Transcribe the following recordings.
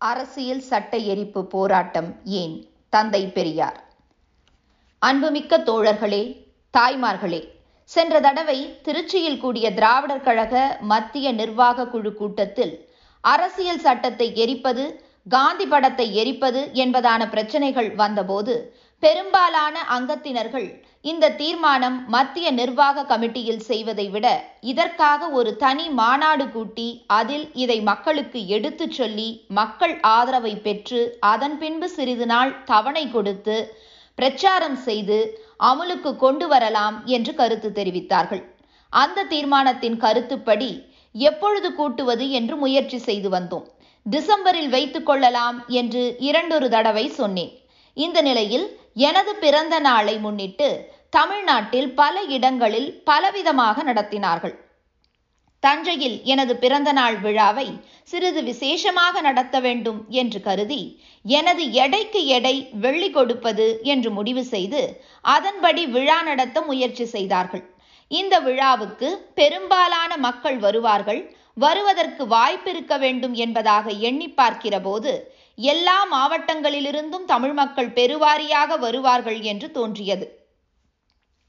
அரசியல் சட்ட எரிப்பு போராட்டம் ஏன்? தந்தை பெரியார். அன்புமிக்க தோழர்களே தாய்மார்களே சென்ற தடவை திருச்சியில் கூடிய திராவிடர் கழக மத்திய நிர்வாக குழு கூட்டத்தில் அரசியல் சட்டத்தை எரிப்பது காந்தி படத்தை எரிப்பது என்பதான பிரச்சனைகள் வந்தபோது பெரும்பாலான அங்கத்தினர்கள் இந்த தீர்மானம் மத்திய நிர்வாக கமிட்டியில் செய்வதை விட இதற்காக ஒரு தனி மாநாடு கூட்டி அதில் இதை மக்களுக்கு எடுத்துச் சொல்லி மக்கள் ஆதரவை பெற்று அதன் பின்பு சிறிது நாள் தவணை கொடுத்து பிரச்சாரம் செய்து அமுலுக்கு கொண்டு வரலாம் என்று கருத்து தெரிவித்தார்கள். அந்த தீர்மானத்தின் கருத்துப்படி எப்பொழுது கூட்டுவது என்று முயற்சி செய்து வந்தோம். டிசம்பரில் வைத்துக் கொள்ளலாம் என்று இரண்டொரு தடவை சொன்னேன். இந்த நிலையில் எனது பிறந்த நாளை முன்னிட்டு தமிழ்நாட்டில் பல இடங்களில் பலவிதமாக நடத்தினார்கள். தஞ்சையில் எனது பிறந்த நாள் விழாவை சிறிது விசேஷமாக நடத்த வேண்டும் என்று கருதி எனது எடைக்கு எடை வெள்ளி கொடுப்பது என்று முடிவு செய்து அதன்படி விழா நடத்த முயற்சி செய்தார்கள். இந்த விழாவுக்கு பெரும்பாலான மக்கள் வருவார்கள். வருவதற்கு வாய்ப்பிருக்க வேண்டும் என்பதாக எண்ணி பார்க்கிற போது எல்லா மாவட்டங்களிலிருந்தும் தமிழ் மக்கள் பெருவாரியாக வருவார்கள் என்று தோன்றியது.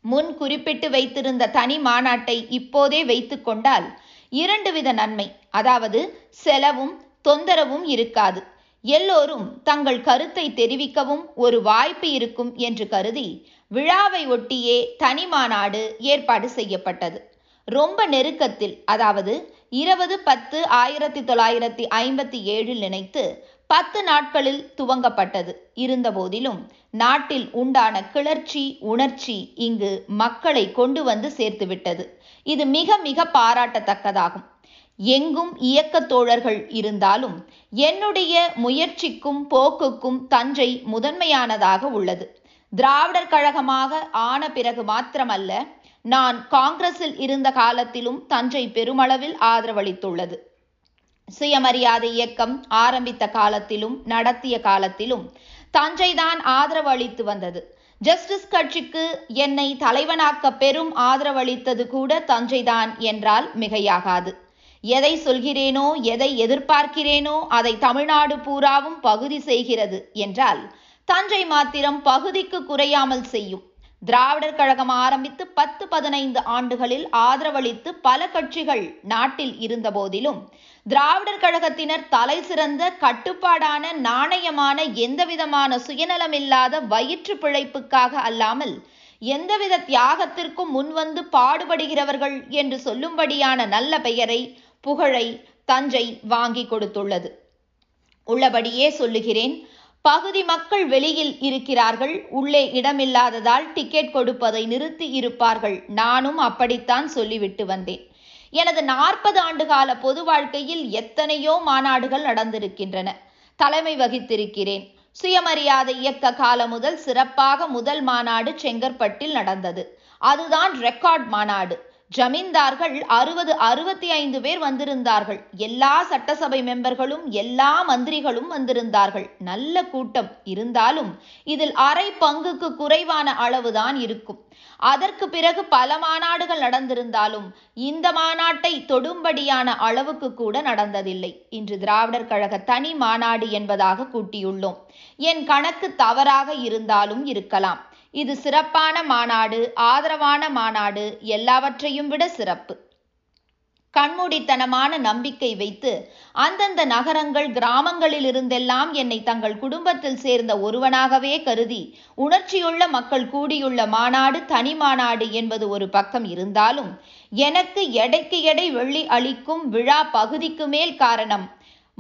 முன் குறிப்பிட்டு வைத்திருந்த தனி மாநாட்டை இப்போதே வைத்துக் கொண்டால் இரண்டு வித நன்மை. அதாவது செலவும் தொந்தரவும் இருக்காது. எல்லோரும் தங்கள் கருத்தை தெரிவிக்கவும் ஒரு வாய்ப்பு இருக்கும் என்று கருதி விழாவை ஒட்டியே தனி மாநாடு ஏற்பாடு செய்யப்பட்டது. ரொம்ப நெருக்கத்தில் அதாவது இருபது பத்து ஆயிரத்தி தொள்ளாயிரத்தி ஐம்பத்தி ஏழில் நினைத்து பத்து நாட்களில் துவங்கப்பட்டது. இருந்தபோதிலும் நாட்டில் உண்டான கிளர்ச்சி உணர்ச்சி இங்கு மக்களை கொண்டு வந்து சேர்த்துவிட்டது. இது மிக மிக பாராட்டத்தக்கதாகும். எங்கும் இயக்க தோழர்கள் இருந்தாலும் என்னுடைய முயற்சிக்கும் போக்குக்கும் தஞ்சை முதன்மையானதாக உள்ளது. திராவிடர் கழகமாக ஆன பிறகு மாத்திரமல்ல நான் காங்கிரஸில் இருந்த காலத்திலும் தஞ்சை பெருமளவில் ஆதரவளித்துள்ளது. சுயமரியாதை இயக்கம் ஆரம்பித்த காலத்திலும் நடத்திய காலத்திலும் தஞ்சைதான் ஆதரவு அளித்து வந்தது. ஜஸ்டிஸ் கட்சிக்கு என்னை தலைவனாக்க பெரும் ஆதரவளித்தது கூட தஞ்சைதான் என்றால் மிகையாகாது. எதை சொல்கிறேனோ எதை எதிர்பார்க்கிறேனோ அதை தமிழ்நாடு பூராவும் பகுதி செய்கிறது என்றால் தஞ்சை மாத்திரம் பகுதிக்கு குறையாமல் செய்யும். திராவிடர் கழகம் ஆரம்பித்து பத்து பதினைந்து ஆண்டுகளில் ஆதரவளித்து பல கட்சிகள் நாட்டில் இருந்த போதிலும் திராவிடர் கழகத்தினர் தலை சிறந்த கட்டுப்பாடான நாணயமான எந்தவிதமான சுயநலமில்லாத வயிற்று பிழைப்புக்காக அல்லாமல் எந்தவித தியாகத்திற்கும் முன்வந்து பாடுபடுகிறவர்கள் என்று சொல்லும்படியான நல்ல பெயரை புகழை தஞ்சை வாங்கி கொடுத்துள்ளது. உள்ளபடியே சொல்லுகிறேன். பகுதி மக்கள் வெளியில் இருக்கிறார்கள். உள்ளே இடமில்லாததால் டிக்கெட் கொடுப்பதை நிறுத்தி இருப்பார்கள். நானும் அப்படித்தான் சொல்லிவிட்டு வந்தேன். எனது நாற்பது ஆண்டு கால பொது வாழ்க்கையில் எத்தனையோ மாநாடுகள் நடந்திருக்கின்றன. தலைமை வகித்திருக்கிறேன். சுயமரியாதை இயக்க காலம் முதல் சிறப்பாக முதல் மாநாடு செங்கற்பட்டில் நடந்தது. அதுதான் ரெக்கார்ட் மாநாடு. ஜமீன்தார்கள் அறுபது அறுபத்தி ஐந்து பேர் வந்திருந்தார்கள். எல்லா சட்டசபை மெம்பர்களும் எல்லா மந்திரிகளும் வந்திருந்தார்கள். நல்ல கூட்டம் இருந்தாலும் இதில் அரை பங்குக்கு குறைவான அளவுதான் இருக்கும். அதற்கு பிறகு பல மாநாடுகள் நடந்திருந்தாலும் இந்த மாநாட்டை தொடும்படியான அளவுக்கு கூட நடந்ததில்லை. இன்று திராவிடர் கழக தனி மாநாடு என்பதாக கூட்டியுள்ளோம். என் கணக்கு தவறாக இருந்தாலும் இருக்கலாம். இது சிறப்பான மாநாடு ஆதரவான மாநாடு எல்லாவற்றையும் விட சிறப்பு. கண்மூடித்தனமான நம்பிக்கை வைத்து அந்தந்த நகரங்கள் கிராமங்களில் இருந்தெல்லாம் என்னை தங்கள் குடும்பத்தில் சேர்ந்த ஒருவனாகவே கருதி உணர்ச்சியுள்ள மக்கள் கூடியுள்ள மாநாடு தனி மாநாடு என்பது ஒரு பக்கம் இருந்தாலும் எனக்கு எடைக்கு எடை வெள்ளி அளிக்கும் விழா பகுதிக்கு மேல் காரணம்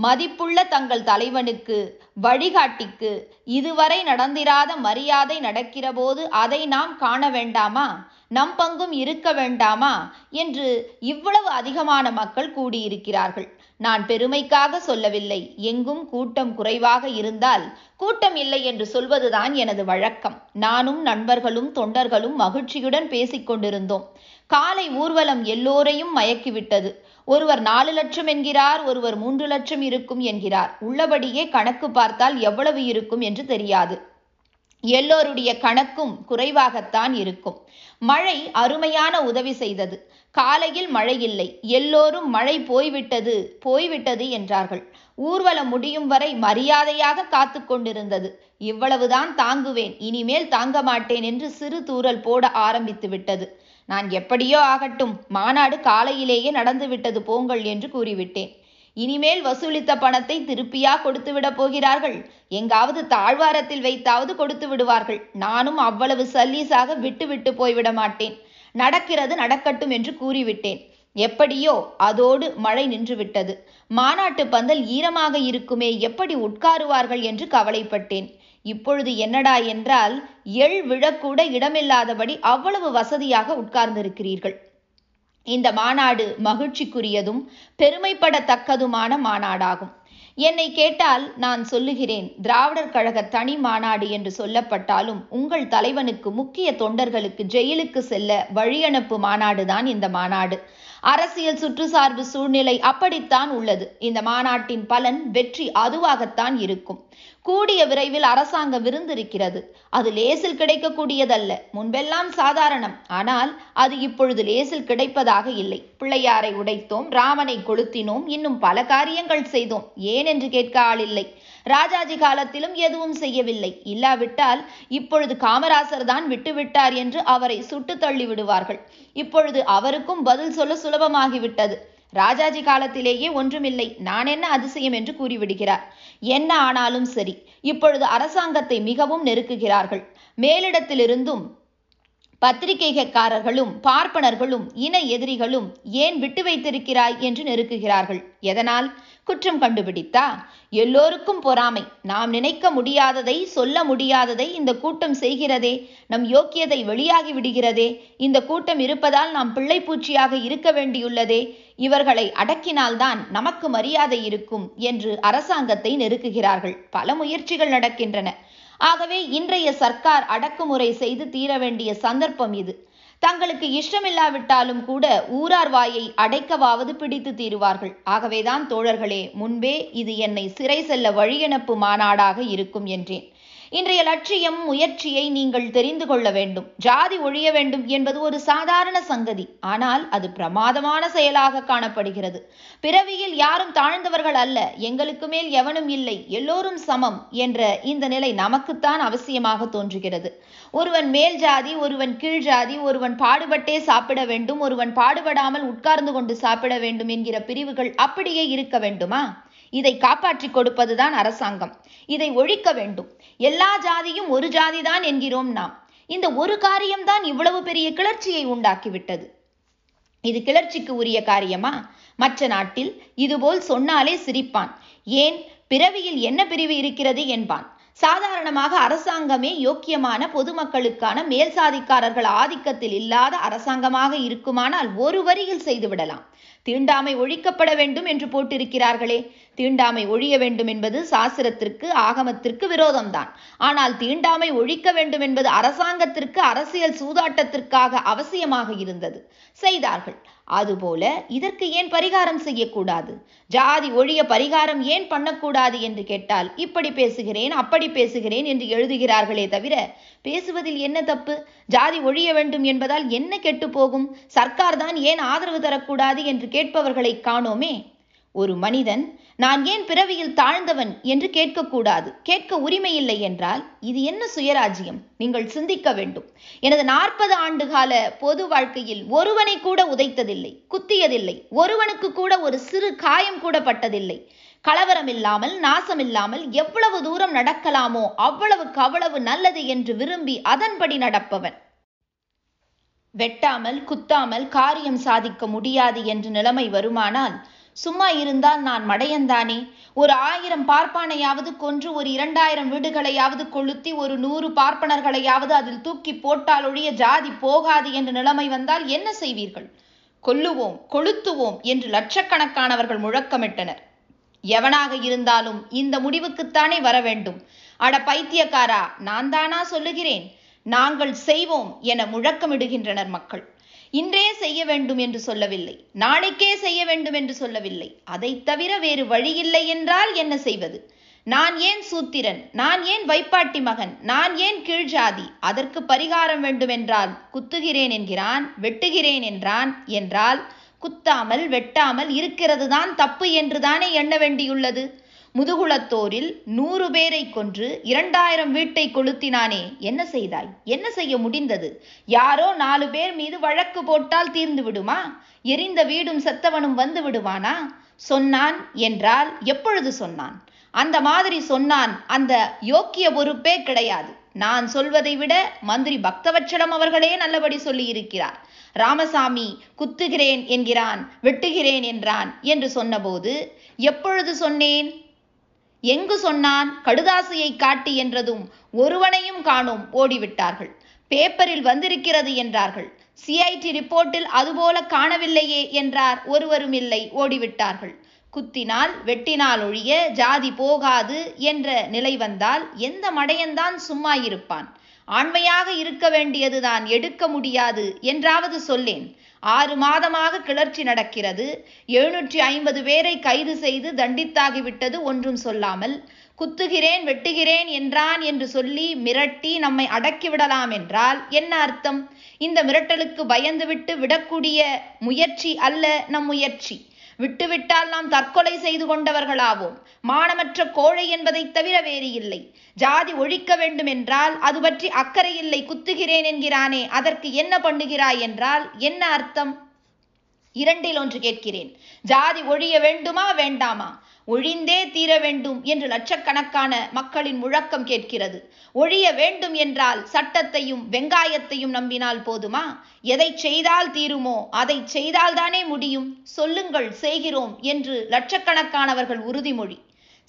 மதிப்புள்ள தங்கள் தலைவனுக்கு வழிகாட்டிக்கு இதுவரை நடந்திராத மரியாதை நடக்கிறபோது அதை நாம் காண வேண்டாமா? நம் பங்கும் இருக்க வேண்டாமா? என்று இவ்வளவு அதிகமான மக்கள் கூடியிருக்கிறார்கள். நான் பெருமைக்காக சொல்லவில்லை. எங்கும் கூட்டம் குறைவாக இருந்தால் கூட்டம் இல்லை என்று சொல்வதுதான் எனது வழக்கம். நானும் நண்பர்களும் தொண்டர்களும் மகிழ்ச்சியுடன் பேசிக் கொண்டிருந்தோம் காலை ஊர்வலம் எல்லோரையும் மயக்கிவிட்டது. ஒருவர் நாலு லட்சம் என்கிறார் ஒருவர் மூன்று லட்சம் இருக்கும் என்கிறார். உள்ளபடியே கணக்கு பார்த்தால் எவ்வளவு இருக்கும் என்று தெரியாது. எல்லோருடைய கணக்கும் குறைவாகத்தான் இருக்கும். மழை அருமையான உதவி செய்தது. காலையில் மழை இல்லை. எல்லோரும் மழை போய்விட்டது போய்விட்டது என்றார்கள். ஊர்வலம் முடியும் வரை மரியாதையாக காத்து கொண்டிருந்தது. இவ்வளவுதான் தாங்குவேன் இனிமேல் தாங்க மாட்டேன் என்று சிறு தூரல் போட ஆரம்பித்து விட்டது. நான் எப்படியோ ஆகட்டும் மாநாடு காலையிலேயே நடந்துவிட்டது போங்கள் என்று கூறிவிட்டேன். இனிமேல் வசூலித்த பணத்தை திருப்பியா கொடுத்து விட போகிறார்கள்? எங்காவது தாழ்வாரத்தில் வைத்தாவது கொடுத்து விடுவார்கள். நானும் அவ்வளவு சல்லீஸாக விட்டு விட்டு போய்விட மாட்டேன். நடக்கிறது நடக்கட்டும் என்று கூறிவிட்டேன். எப்படியோ அதோடு மழை நின்றுவிட்டது மாநாட்டு பந்தல் ஈரமாக இருக்குமே எப்படி உட்காருவார்கள் என்று கவலைப்பட்டேன். இப்பொழுது என்னடா என்றால் எள் விழக்கூட இடமில்லாதபடி அவ்வளவு வசதியாக உட்கார்ந்திருக்கிறீர்கள். இந்த மாநாடு மகிழ்ச்சிக்குரியதும் பெருமைப்படத்தக்கதுமான மாநாடாகும். என்னை கேட்டால் நான் சொல்லுகிறேன் திராவிடர் கழக தனி மாநாடு என்று சொல்லப்பட்டாலும் உங்கள் தலைவனுக்கு முக்கிய தொண்டர்களுக்கு ஜெயிலுக்கு செல்ல வழியனுப்பு மாநாடுதான் இந்த மாநாடு. அரசியல் சுற்றுசார்பு சூழ்நிலை அப்படித்தான் உள்ளது. இந்த மாநாட்டின் பலன் வெற்றி அதுவாகத்தான் இருக்கும். கூடிய விரைவில் அரசாங்க விருந்திருக்கிறது. அது லேசில் கிடைக்கக்கூடியதல்ல. முன்பெல்லாம் சாதாரணம். ஆனால் அது இப்பொழுது லேசில் கிடைப்பதாக இல்லை. பிள்ளையாரை உடைத்தோம் ராமனை கொளுத்தினோம் இன்னும் பல காரியங்கள் செய்தோம். ஏன் என்று கேட்க ஆளில்லை ராஜாஜி காலத்திலும் எதுவும் செய்யவில்லை. இல்லாவிட்டால் இப்பொழுது காமராசர் தான் விட்டுவிட்டார் என்று அவரை சுட்டு தள்ளி விடுவார்கள் இப்பொழுது அவருக்கும் பதில் சொல்ல சுலபமாகிவிட்டது. ராஜாஜி காலத்திலேயே ஒன்றுமில்லை. நான் என்ன அதிசயம் என்று கூறிவிடுகிறார். என்ன ஆனாலும் சரி இப்பொழுது அரசாங்கத்தை மிகவும் நெருக்குகிறார்கள். மேலிடத்திலிருந்தும் பத்திரிகைக்காரர்களும் பார்ப்பனர்களும் இன எதிரிகளும் ஏன் விட்டு வைத்திருக்கிறாய் என்று நெருக்குகிறார்கள். எதனால்? குற்றம் கண்டுபிடித்தா? எல்லோருக்கும் பொறாமை. நாம் நினைக்க முடியாததை சொல்ல முடியாததை இந்த கூட்டம் செய்கிறதே? நம் யோக்கியதை வெளியாகி விடுகிறதே? இந்த கூட்டம் இருப்பதால் நாம் பிள்ளை பூச்சியாக இருக்க வேண்டியுள்ளதே? இவர்களை அடக்கினால்தான் நமக்கு மரியாதை இருக்கும் என்று அரசாங்கத்தை நெருக்குகிறார்கள். பல முயற்சிகள் நடக்கின்றன. ஆகவே இன்றைய சர்க்கார் அடக்குமுறை செய்து தீர வேண்டிய சந்தர்ப்பம் இது. தங்களுக்கு இஷ்டமில்லாவிட்டாலும் கூட ஊரார் வாயை அடைக்கவாவது பிடித்து தீருவார்கள். ஆகவேதான் தோழர்களே முன்பே இது என்னை சிறை செல்ல வழியனுப்பு மாநாடாக இருக்கும் என்றேன். இன்றைய லட்சியம் முயற்சியை நீங்கள் தெரிந்து கொள்ள வேண்டும். ஜாதி ஒழிய வேண்டும் என்பது ஒரு சாதாரண சங்கதி. ஆனால் அது பிரமாதமான செயலாக காணப்படுகிறது. பிறவியில் யாரும் தாழ்ந்தவர்கள் அல்ல. எங்களுக்கு மேல் எவனும் இல்லை. எல்லோரும் சமம் என்ற இந்த நிலை நமக்குத்தான் அவசியமாக தோன்றுகிறது. ஒருவன் மேல் ஜாதி ஒருவன் கீழ் ஜாதி ஒருவன் பாடுபட்டே சாப்பிட வேண்டும் ஒருவன் பாடுபடாமல் உட்கார்ந்து கொண்டு சாப்பிட வேண்டும் என்கிற பிரிவுகள் அப்படியே இருக்க வேண்டுமா? இதை காப்பாற்றிக் கொடுப்பதுதான் அரசாங்கம். இதை ஒழிக்க வேண்டும். எல்லா ஜாதியும் ஒரு ஜாதிதான் என்கிறோம் நாம். இந்த ஒரு காரியம்தான் இவ்வளவு பெரிய கிளர்ச்சியை உண்டாக்கிவிட்டது. இது கிளர்ச்சிக்கு உரிய காரியமா? மற்ற நாட்டில் இதுபோல் சொன்னாலே சிரிப்பான். ஏன்? பிறவியில் என்ன பிரிவு இருக்கிறது என்பான். சாதாரணமாக அரசாங்கமே யோக்கியமான பொதுமக்களுக்கான மேல் சாதிக்காரர்கள் ஆதிக்கத்தில் இல்லாத அரசாங்கமாக இருக்குமானால் ஒரு வரியில் செய்துவிடலாம். தீண்டாமை ஒழிக்கப்பட வேண்டும் என்று போட்டிருக்கிறார்களே. தீண்டாமை ஒழிய வேண்டும் என்பது சாஸ்திரத்திற்கு ஆகமத்திற்கு விரோதம்தான். ஆனால் தீண்டாமை ஒழிக்க வேண்டும் என்பது அரசாங்கத்திற்கு அரசியல் சூதாட்டத்திற்காக அவசியமாக இருந்தது. செய்தார்கள். அதுபோல இதற்கு ஏன் பரிகாரம் செய்யக்கூடாது? ஜாதி ஒழிய பரிகாரம் ஏன் பண்ணக்கூடாது என்று கேட்டால் இப்படி பேசுகிறேன் அப்படி பேசுகிறேன் என்று எழுதுகிறார்களே தவிர பேசுவதில் என்ன தப்பு? ஜாதி ஒழிய வேண்டும் என்பதால் என்ன கெட்டு போகும் சர்க்கார் தான் ஏன் ஆதரவு தரக்கூடாது என்று கேட்பவர்களை காணோமே? ஒரு மனிதன் நான் ஏன் பிறவியில் தாழ்ந்தவன் என்று கேட்கக்கூடாது. கேட்க உரிமையில்லை என்றால் இது என்ன சுயராஜ்யம்? நீங்கள் சிந்திக்க வேண்டும். எனது நாற்பது ஆண்டு கால பொது வாழ்க்கையில் ஒருவனை கூட உதைத்ததில்லை குத்தியதில்லை. ஒருவனுக்கு கூட ஒரு சிறு காயம் கூட பட்டதில்லை. கலவரம் இல்லாமல் நாசம் இல்லாமல் எவ்வளவு தூரம் நடக்கலாமோ அவ்வளவுக்கு அவ்வளவு நல்லது என்று விரும்பி அதன்படி நடப்பவன். வெட்டாமல் குத்தாமல் காரியம் சாதிக்க முடியாது என்று நிலைமை வருமானால் சும்மா இருந்தால் நான் மடையந்தானே? ஒரு ஆயிரம் பார்ப்பானையாவது கொன்று ஒரு இரண்டாயிரம் வீடுகளையாவது கொளுத்தி ஒரு நூறு பார்ப்பனர்களையாவது அதில் தூக்கி போட்டால் ஒழிய ஜாதி போகாது என்ற நிலைமை வந்தால் என்ன செய்வீர்கள்? கொல்லுவோம் கொளுத்துவோம் என்று லட்சக்கணக்கானவர்கள் முழக்கமிட்டனர். எவனாக இருந்தாலும் இந்த முடிவுக்குத்தானே வர வேண்டும். அட பைத்தியக்காரா நான் தானா சொல்லுகிறேன்? நாங்கள் செய்வோம் என முழக்கமிடுகின்றனர் மக்கள். இன்றே செய்ய வேண்டும் என்று சொல்லவில்லை. நாளைக்கே செய்ய வேண்டும் என்று சொல்லவில்லை. அதை தவிர வேறு வழியில்லை என்றால் என்ன செய்வது? நான் ஏன் சூத்திரன்? நான் ஏன் வைப்பாட்டி மகன்? நான் ஏன் கீழ்ஜாதி? அதற்கு பரிகாரம் வேண்டுமென்றால் குத்துகிறேன் என்கிறான் வெட்டுகிறேன் என்றான் என்றால் குத்தாமல் வெட்டாமல் இருக்கிறது தான் தப்பு என்றுதானே எண்ண வேண்டியுள்ளது? முதுகுளத்தோரில் நூறு பேரை கொன்று இரண்டாயிரம் வீட்டை கொளுத்தினானே. என்ன செய்தாய்? என்ன செய்ய முடிந்தது? யாரோ நாலு பேர் மீது வழக்கு போட்டால் தீர்ந்து விடுமா? எரிந்த வீடும் செத்தவனும் வந்து விடுவானா? சொன்னான் என்றால் எப்பொழுது சொன்னான்? அந்த மாதிரி சொன்னான் அந்த யோக்கிய பொறுப்பே கிடையாது. நான் சொல்வதை விட மந்திரி பக்தவச்சலம் அவர்களே நல்லபடி சொல்லியிருக்கிறார். ராமசாமி குத்துகிறேன் என்கிறான் வெட்டுகிறேன் என்றான் என்று சொன்னபோது எப்பொழுது சொன்னேன்? எங்கு சொன்னான்? கடுதாசியை காட்டி என்றதும் ஒருவனையும் காணோம். ஓடிவிட்டார்கள். பேப்பரில் வந்திருக்கிறது என்றார்கள். சிஐடி ரிப்போர்ட்டில் அதுபோல காணவில்லையே என்றார். ஒருவரும் இல்லை. ஓடிவிட்டார்கள். குத்தினால் வெட்டினால் ஒழிய ஜாதி போகாது என்ற நிலை வந்தால் எந்த மடையன்தான் சும்மா இருப்பான் ஆண்மையாக இருக்க வேண்டியதுதான் எடுக்க முடியாது என்றாவது சொல்லேன். ஆறு மாதமாக கிளர்ச்சி நடக்கிறது. எழுநூற்றி ஐம்பது பேரை கைது செய்து தண்டித்தாகிவிட்டது ஒன்றும் சொல்லாமல் குத்துகிறேன் வெட்டுகிறேன் என்றான் என்று சொல்லி மிரட்டி நம்மை அடக்கிவிடலாம் என்றால் என்ன அர்த்தம்? இந்த மிரட்டலுக்கு பயந்துவிட்டு விடக்கூடிய முயற்சி அல்ல நம் முயற்சி. விட்டுவிட்டால் நாம் தற்கொலை செய்து கொண்டவர்களாவோம். மானமற்ற கோழை என்பதைத் தவிர வேறு இல்லை ஜாதி ஒழிக்க வேண்டும் என்றால் அது பற்றி அக்கறை இல்லை. குத்துகிறேன் என்கிறானே அதற்கு என்ன பண்ணுகிறாய் என்றால் என்ன அர்த்தம்? இரண்டில் ஒன்று கேட்கிறேன். ஜாதி ஒழிய வேண்டுமா வேண்டாமா? ஒழிந்தே தீர வேண்டும் என்று லட்சக்கணக்கான மக்களின் முழக்கம் கேட்கிறது. ஒழிய வேண்டும் என்றால் சட்டத்தையும் வெங்காயத்தையும் நம்பினால் போதுமா? எதை செய்தால் தீருமோ அதை செய்தால்தானே முடியும்? சொல்லுங்கள் செய்கிறோம் என்று லட்சக்கணக்கானவர்கள் உறுதிமொழி.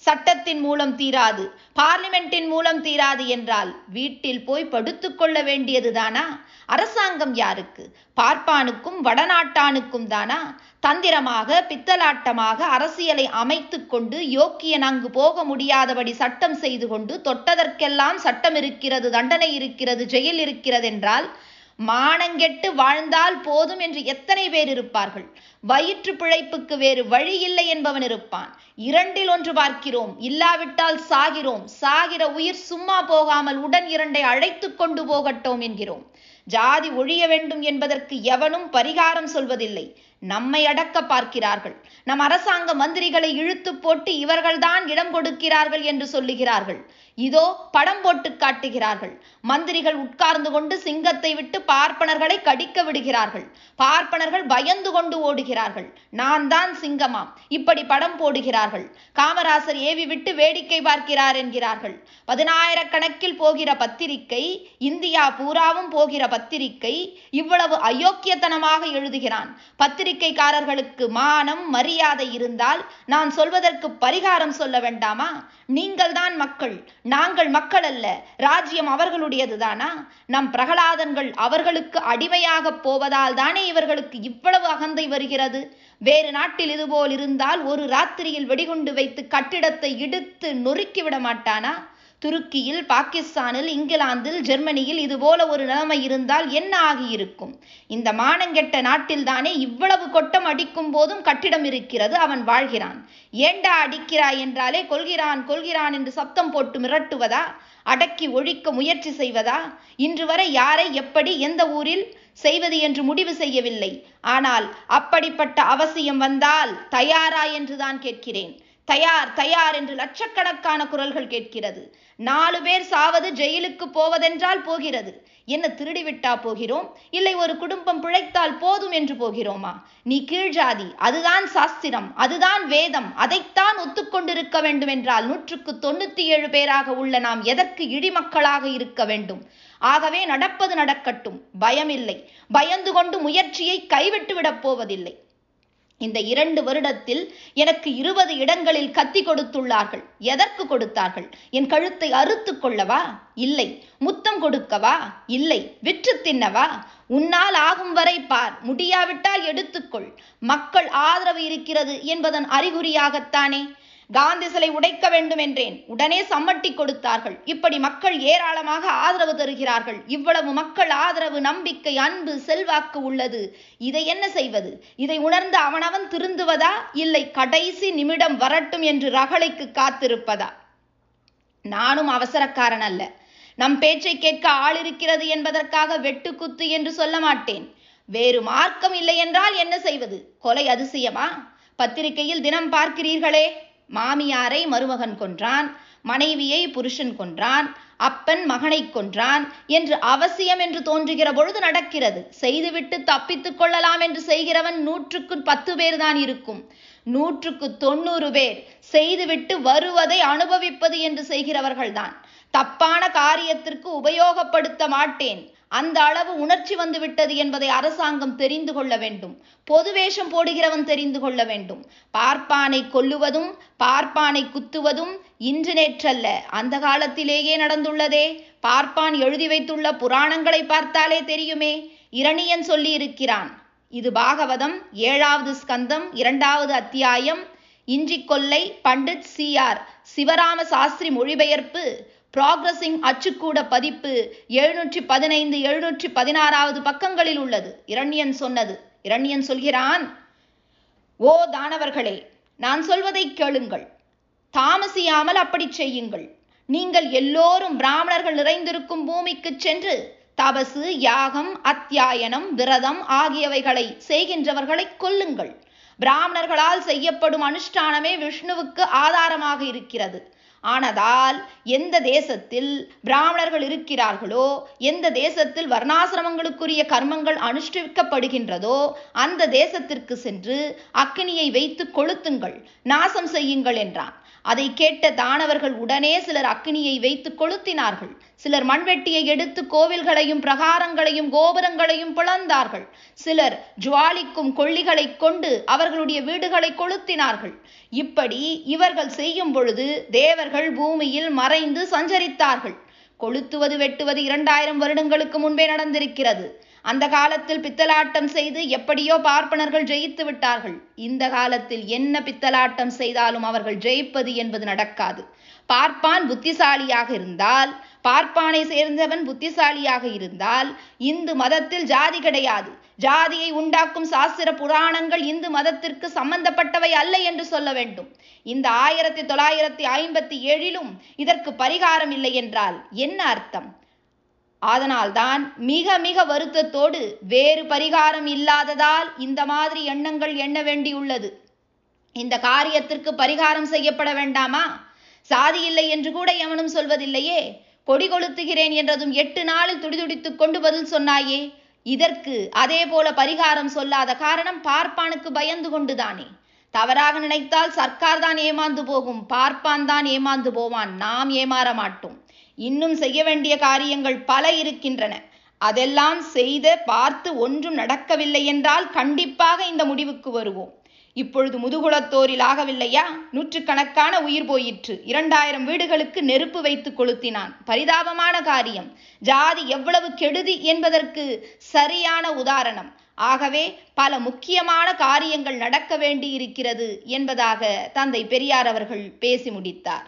சட்டத்தின் மூலம் தீராது பார்லிமெண்டின் மூலம் தீராது என்றால் வீட்டில் போய் படுத்துக்கொள்ள வேண்டியதுதானா? அரசாங்கம் யாருக்கு? பார்ப்பானுக்கும் வடநாட்டானுக்கும் தானா? தந்திரமாக பித்தலாட்டமாக அரசியலை அமைத்து கொண்டு யோக்கியன் அங்கு போக முடியாதபடி சட்டம் செய்து கொண்டு தொட்டதற்கெல்லாம் சட்டம் இருக்கிறது தண்டனை இருக்கிறது ஜெயில் இருக்கிறது என்றால் மானங்கெட்டு வாழ்ந்தால் போதும் என்று எத்தனை பேர் இருப்பார்கள்? வயிற்று பிழைப்புக்கு வேறு வழி இல்லை என்பவன் இருப்பான். இரண்டில் ஒன்று பார்க்கிறோம். இல்லாவிட்டால் சாகிறோம். சாகிற உயிர் சும்மா போகாமல் உடன் இரண்டை அழைத்து கொண்டு போகட்டோம் என்கிறோம். ஜாதி ஒழிய வேண்டும் என்பதற்கு எவனும் பரிகாரம் சொல்வதில்லை. நம்மை அடக்க பார்க்கிறார்கள். நம் அரசாங்க மந்திரிகளை இழுத்து போட்டு இவர்கள்தான் இடம் கொடுக்கிறார்கள் என்று சொல்லுகிறார்கள். இதோ படம் போட்டு காட்டுகிறார்கள். மந்திரிகள் உட்கார்ந்து கொண்டு சிங்கத்தை விட்டு பார்ப்பனர்களை கடிக்க விடுகிறார்கள். பார்ப்பனர்கள் பயந்து கொண்டு ஓடுகிறார்கள். நான் தான் சிங்கமாம். இப்படி படம் போடுகிறார்கள். காமராசர் ஏவி விட்டு வேடிக்கை பார்க்கிறார் என்கிறார்கள். பதினாயிரக்கணக்கில் போகிற பத்திரிகை இந்தியா பூராவும் போகிற பத்திரிகை இவ்வளவு அயோக்கியத்தனமாக எழுதுகிறான். பத்திரிகைக்காரர்களுக்கு மானம் மரியாதை இருந்தால் நான் சொல்வதற்கு பரிகாரம் சொல்ல வேண்டாமா? நீங்கள் தான் மக்கள். நாங்கள் மக்கள் அல்ல ராஜ்யம் அவர்களுடையதுதானா? நம் பிரகலாதன்கள் அவர்களுக்கு அடிமையாக போவதால் தானே இவர்களுக்கு இவ்வளவு அகந்தை வருகிறது? வேறு நாட்டில் இதுபோல் இருந்தால் ஒரு ராத்திரியில் வெடிகுண்டு வைத்து கட்டிடத்தை இடித்து நொறுக்கிவிட மாட்டானா துருக்கியில் பாகிஸ்தானில் இங்கிலாந்தில் ஜெர்மனியில் இதுபோல ஒரு நிலைமை இருந்தால் என்ன ஆகியிருக்கும்? இந்த மானங்கெட்ட நாட்டில்தானே இவ்வளவு கொட்டம் அடிக்கும் போதும் கட்டிடம் இருக்கிறது அவன் வாழ்கிறான். ஏண்டா அடிக்கிறாய் என்றாலே கொள்கிறான் கொள்கிறான் என்று சப்தம் போட்டு மிரட்டுவதா? அடக்கி ஒழிக்க முயற்சி செய்வதா? இன்று வரை யாரை எப்படி எந்த ஊரில் செய்வது என்று முடிவு செய்யவில்லை. ஆனால் அப்படிப்பட்ட அவசியம் வந்தால் தயாரா என்றுதான் கேட்கிறேன். தயார் தயார் என்று லட்சக்கணக்கான குரல்கள் கேட்கிறது. நாலு பேர் சாவது ஜெயிலுக்கு போவதென்றால் போகிறது. என்ன திருடிவிட்டா போகிறோம்? இல்லை ஒரு குடும்பம் பிழைத்தால் போதும் என்று போகிறோமா? நீ கீழ்ஜாதி அதுதான் சாஸ்திரம் அதுதான் வேதம் அதைத்தான் ஒத்துக்கொண்டிருக்க வேண்டும் என்றால் நூற்றுக்கு தொண்ணூத்தி ஏழு பேராக உள்ள நாம் எதற்கு இடிமக்களாக இருக்க வேண்டும்? ஆகவே நடப்பது நடக்கட்டும். பயமில்லை. பயந்து கொண்டு முயற்சியை கைவிட்டு விடப் போவதில்லை. இந்த இரண்டு வருடத்தில் எனக்கு இருபது இடங்களில் கத்தி கொடுத்துள்ளார்கள். எதற்கு கொடுத்தார்கள்? என் கழுத்தை அறுத்து கொள்ளவா? இல்லை. முத்தம் கொடுக்கவா? இல்லை. விற்று தின்னவா? உன்னால் ஆகும் வரை பார். முடியாவிட்டால் எடுத்துக்கொள் மக்கள் ஆதரவு இருக்கிறது என்பதன் அறிகுறியாகத்தானே? காந்தி சிலை உடைக்க வேண்டும் என்றேன். உடனே சம்மட்டி கொடுத்தார்கள். இப்படி மக்கள் ஏராளமாக ஆதரவு தருகிறார்கள். இவ்வளவு மக்கள் ஆதரவு நம்பிக்கை அன்பு செல்வாக்கு உள்ளது. இதை என்ன செய்வது? இதை உணர்ந்து அவனவன் திருந்துவதா? இல்லை கடைசி நிமிடம் வரட்டும் என்று ரகளைக்கு காத்திருப்பதா? நானும் அவசரக்காரன் அல்ல. நம் பேச்சை கேட்க ஆள் இருக்கிறது என்பதற்காக வெட்டுக்குத்து என்று சொல்ல மாட்டேன். வேறு மார்க்கம் இல்லை என்றால் என்ன செய்வது? கொலை அதிசயமா? பத்திரிகையில் தினம் பார்க்கிறீர்களே. மாமியாரை மருமகன் கொன்றான் மனைவியை புருஷன் கொன்றான் அப்பன் மகனை கொன்றான் என்று அவசியம் என்று தோன்றுகிற பொழுது நடக்கிறது. செய்துவிட்டு தப்பித்துக் கொள்ளலாம் என்று செய்கிறவன் நூற்றுக்கு பத்து பேர் தான் இருக்கும். நூற்றுக்கு தொண்ணூறு பேர் செய்துவிட்டு வருவதை அனுபவிப்பது என்று செய்கிறவர்கள்தான். தப்பான காரியத்திற்கு உபயோகப்படுத்த மாட்டேன். அந்த அளவு உணர்ச்சி வந்துவிட்டது என்பதை அரசாங்கம் தெரிந்து கொள்ள வேண்டும். பொது வேஷம் போடுகிறவன் தெரிந்து கொள்ள வேண்டும். பார்ப்பானை கொல்லுவதும் பார்ப்பானை குத்துவதும் இன்று நேற்றல்ல. அந்த காலத்திலேயே நடந்துள்ளதே. பார்ப்பான் எழுதி வைத்துள்ள புராணங்களை பார்த்தாலே தெரியுமே. இரணியன் சொல்லி இருக்கிறான் இது பாகவதம் ஏழாவது ஸ்கந்தம் இரண்டாவது அத்தியாயம் இஞ்சி கொல்லை பண்டிட் சி ஆர் சிவராம சாஸ்திரி மொழிபெயர்ப்பு ப்ராக்ரஸிங் அச்சுக்கூட பதிப்பு எழுநூற்றி பதினைந்து எழுநூற்றி பதினாறாவது பக்கங்களில் உள்ளது. இரண்யன் சொன்னது. இரண்யன் சொல்கிறான் ஓ தானவர்களே நான் சொல்வதை கேளுங்கள். தாமசியாமல் அப்படி செய்யுங்கள். நீங்கள் எல்லோரும் பிராமணர்கள் நிறைந்திருக்கும் பூமிக்கு சென்று தபசு யாகம் அத்தியாயனம் விரதம் ஆகியவைகளை செய்கின்றவர்களை கொல்லுங்கள். பிராமணர்களால் செய்யப்படும் அனுஷ்டானமே விஷ்ணுவுக்கு ஆதாரமாக இருக்கிறது. ஆனதால் எந்த தேசத்தில் பிராமணர்கள் இருக்கிறார்களோ எந்த தேசத்தில் வர்ணாசிரமங்களுக்குரிய கர்மங்கள் அனுஷ்டிக்கப்படுகின்றதோ அந்த தேசத்திற்கு சென்று அக்னியை வைத்து கொளுத்துங்கள் நாசம் செய்யுங்கள் என்றான். அதை கேட்ட தானவர்கள் உடனே சிலர் அக்னியை வைத்து கொளுத்தினார்கள். சிலர் மண்வெட்டியை எடுத்து கோவில்களையும் பிரகாரங்களையும் கோபுரங்களையும் பிளந்தார்கள். சிலர் ஜுவாலிக்கும் கொள்ளிகளை கொண்டு அவர்களுடைய வீடுகளை கொளுத்தினார்கள். இப்படி இவர்கள் செய்யும் பொழுது தேவர்கள் பூமியில் மறைந்து சஞ்சரித்தார்கள். கொளுத்துவது வெட்டுவது இரண்டாயிரம் வருடங்களுக்கு முன்பே நடந்திருக்கிறது. அந்த காலத்தில் பித்தலாட்டம் செய்து எப்படியோ பார்ப்பனர்கள் ஜெயித்து விட்டார்கள். இந்த காலத்தில் என்ன பித்தலாட்டம் செய்தாலும் அவர்கள் ஜெயிப்பது என்பது நடக்காது. பார்ப்பான் புத்திசாலியாக இருந்தால் பார்ப்பானை சேர்ந்தவன் புத்திசாலியாக இருந்தால் இந்து மதத்தில் ஜாதி கிடையாது. ஜாதியை உண்டாக்கும் சாஸ்திர புராணங்கள் இந்து மதத்திற்கு சம்பந்தப்பட்டவை அல்ல என்று சொல்ல வேண்டும். இந்த ஆயிரத்தி தொள்ளாயிரத்தி ஐம்பத்தி ஏழிலும் இதற்கு பரிகாரம் இல்லை என்றால் என்ன அர்த்தம்? அதனால்தான் மிக மிக வருத்தத்தோடு வேறு பரிகாரம் இல்லாததால் இந்த மாதிரி எண்ணங்கள் எண்ண வேண்டியுள்ளது. இந்த காரியத்திற்கு பரிகாரம் செய்யப்பட வேண்டாமா? சாதி இல்லை என்று கூட எவனும் சொல்வதில்லையே. கொடி கொளுத்துகிறேன் என்றதும் எட்டு நாளில் துடிதுடித்துக் கொண்டு பதில் சொன்னாயே. இதற்கு அதே போல பரிகாரம் சொல்லாத காரணம் பார்ப்பானுக்கு பயந்து கொண்டுதானே. தவறாக நினைத்தால் சர்க்கார் தான் ஏமாந்து போகும். பார்ப்பான் தான் ஏமாந்து போவான். நாம் ஏமாற மாட்டோம். இன்னும் செய்ய வேண்டிய காரியங்கள் பல இருக்கின்றன. அதெல்லாம் செய்த பார்த்து ஒன்றும் நடக்கவில்லை என்றால் கண்டிப்பாக இந்த முடிவுக்கு வருவோம். இப்பொழுது முதுகுளத்தோரில் ஆகவில்லையா? நூற்றுக்கணக்கான உயிர் போயிற்று. இரண்டாயிரம் வீடுகளுக்கு நெருப்பு வைத்து கொளுத்தினான். பரிதாபமான காரியம். ஜாதி எவ்வளவு கெடுதி என்பதற்கு சரியான உதாரணம். ஆகவே பல முக்கியமான காரியங்கள் நடக்க வேண்டியிருக்கிறது என்பதாக தந்தை பெரியார் அவர்கள் பேசி முடித்தார்.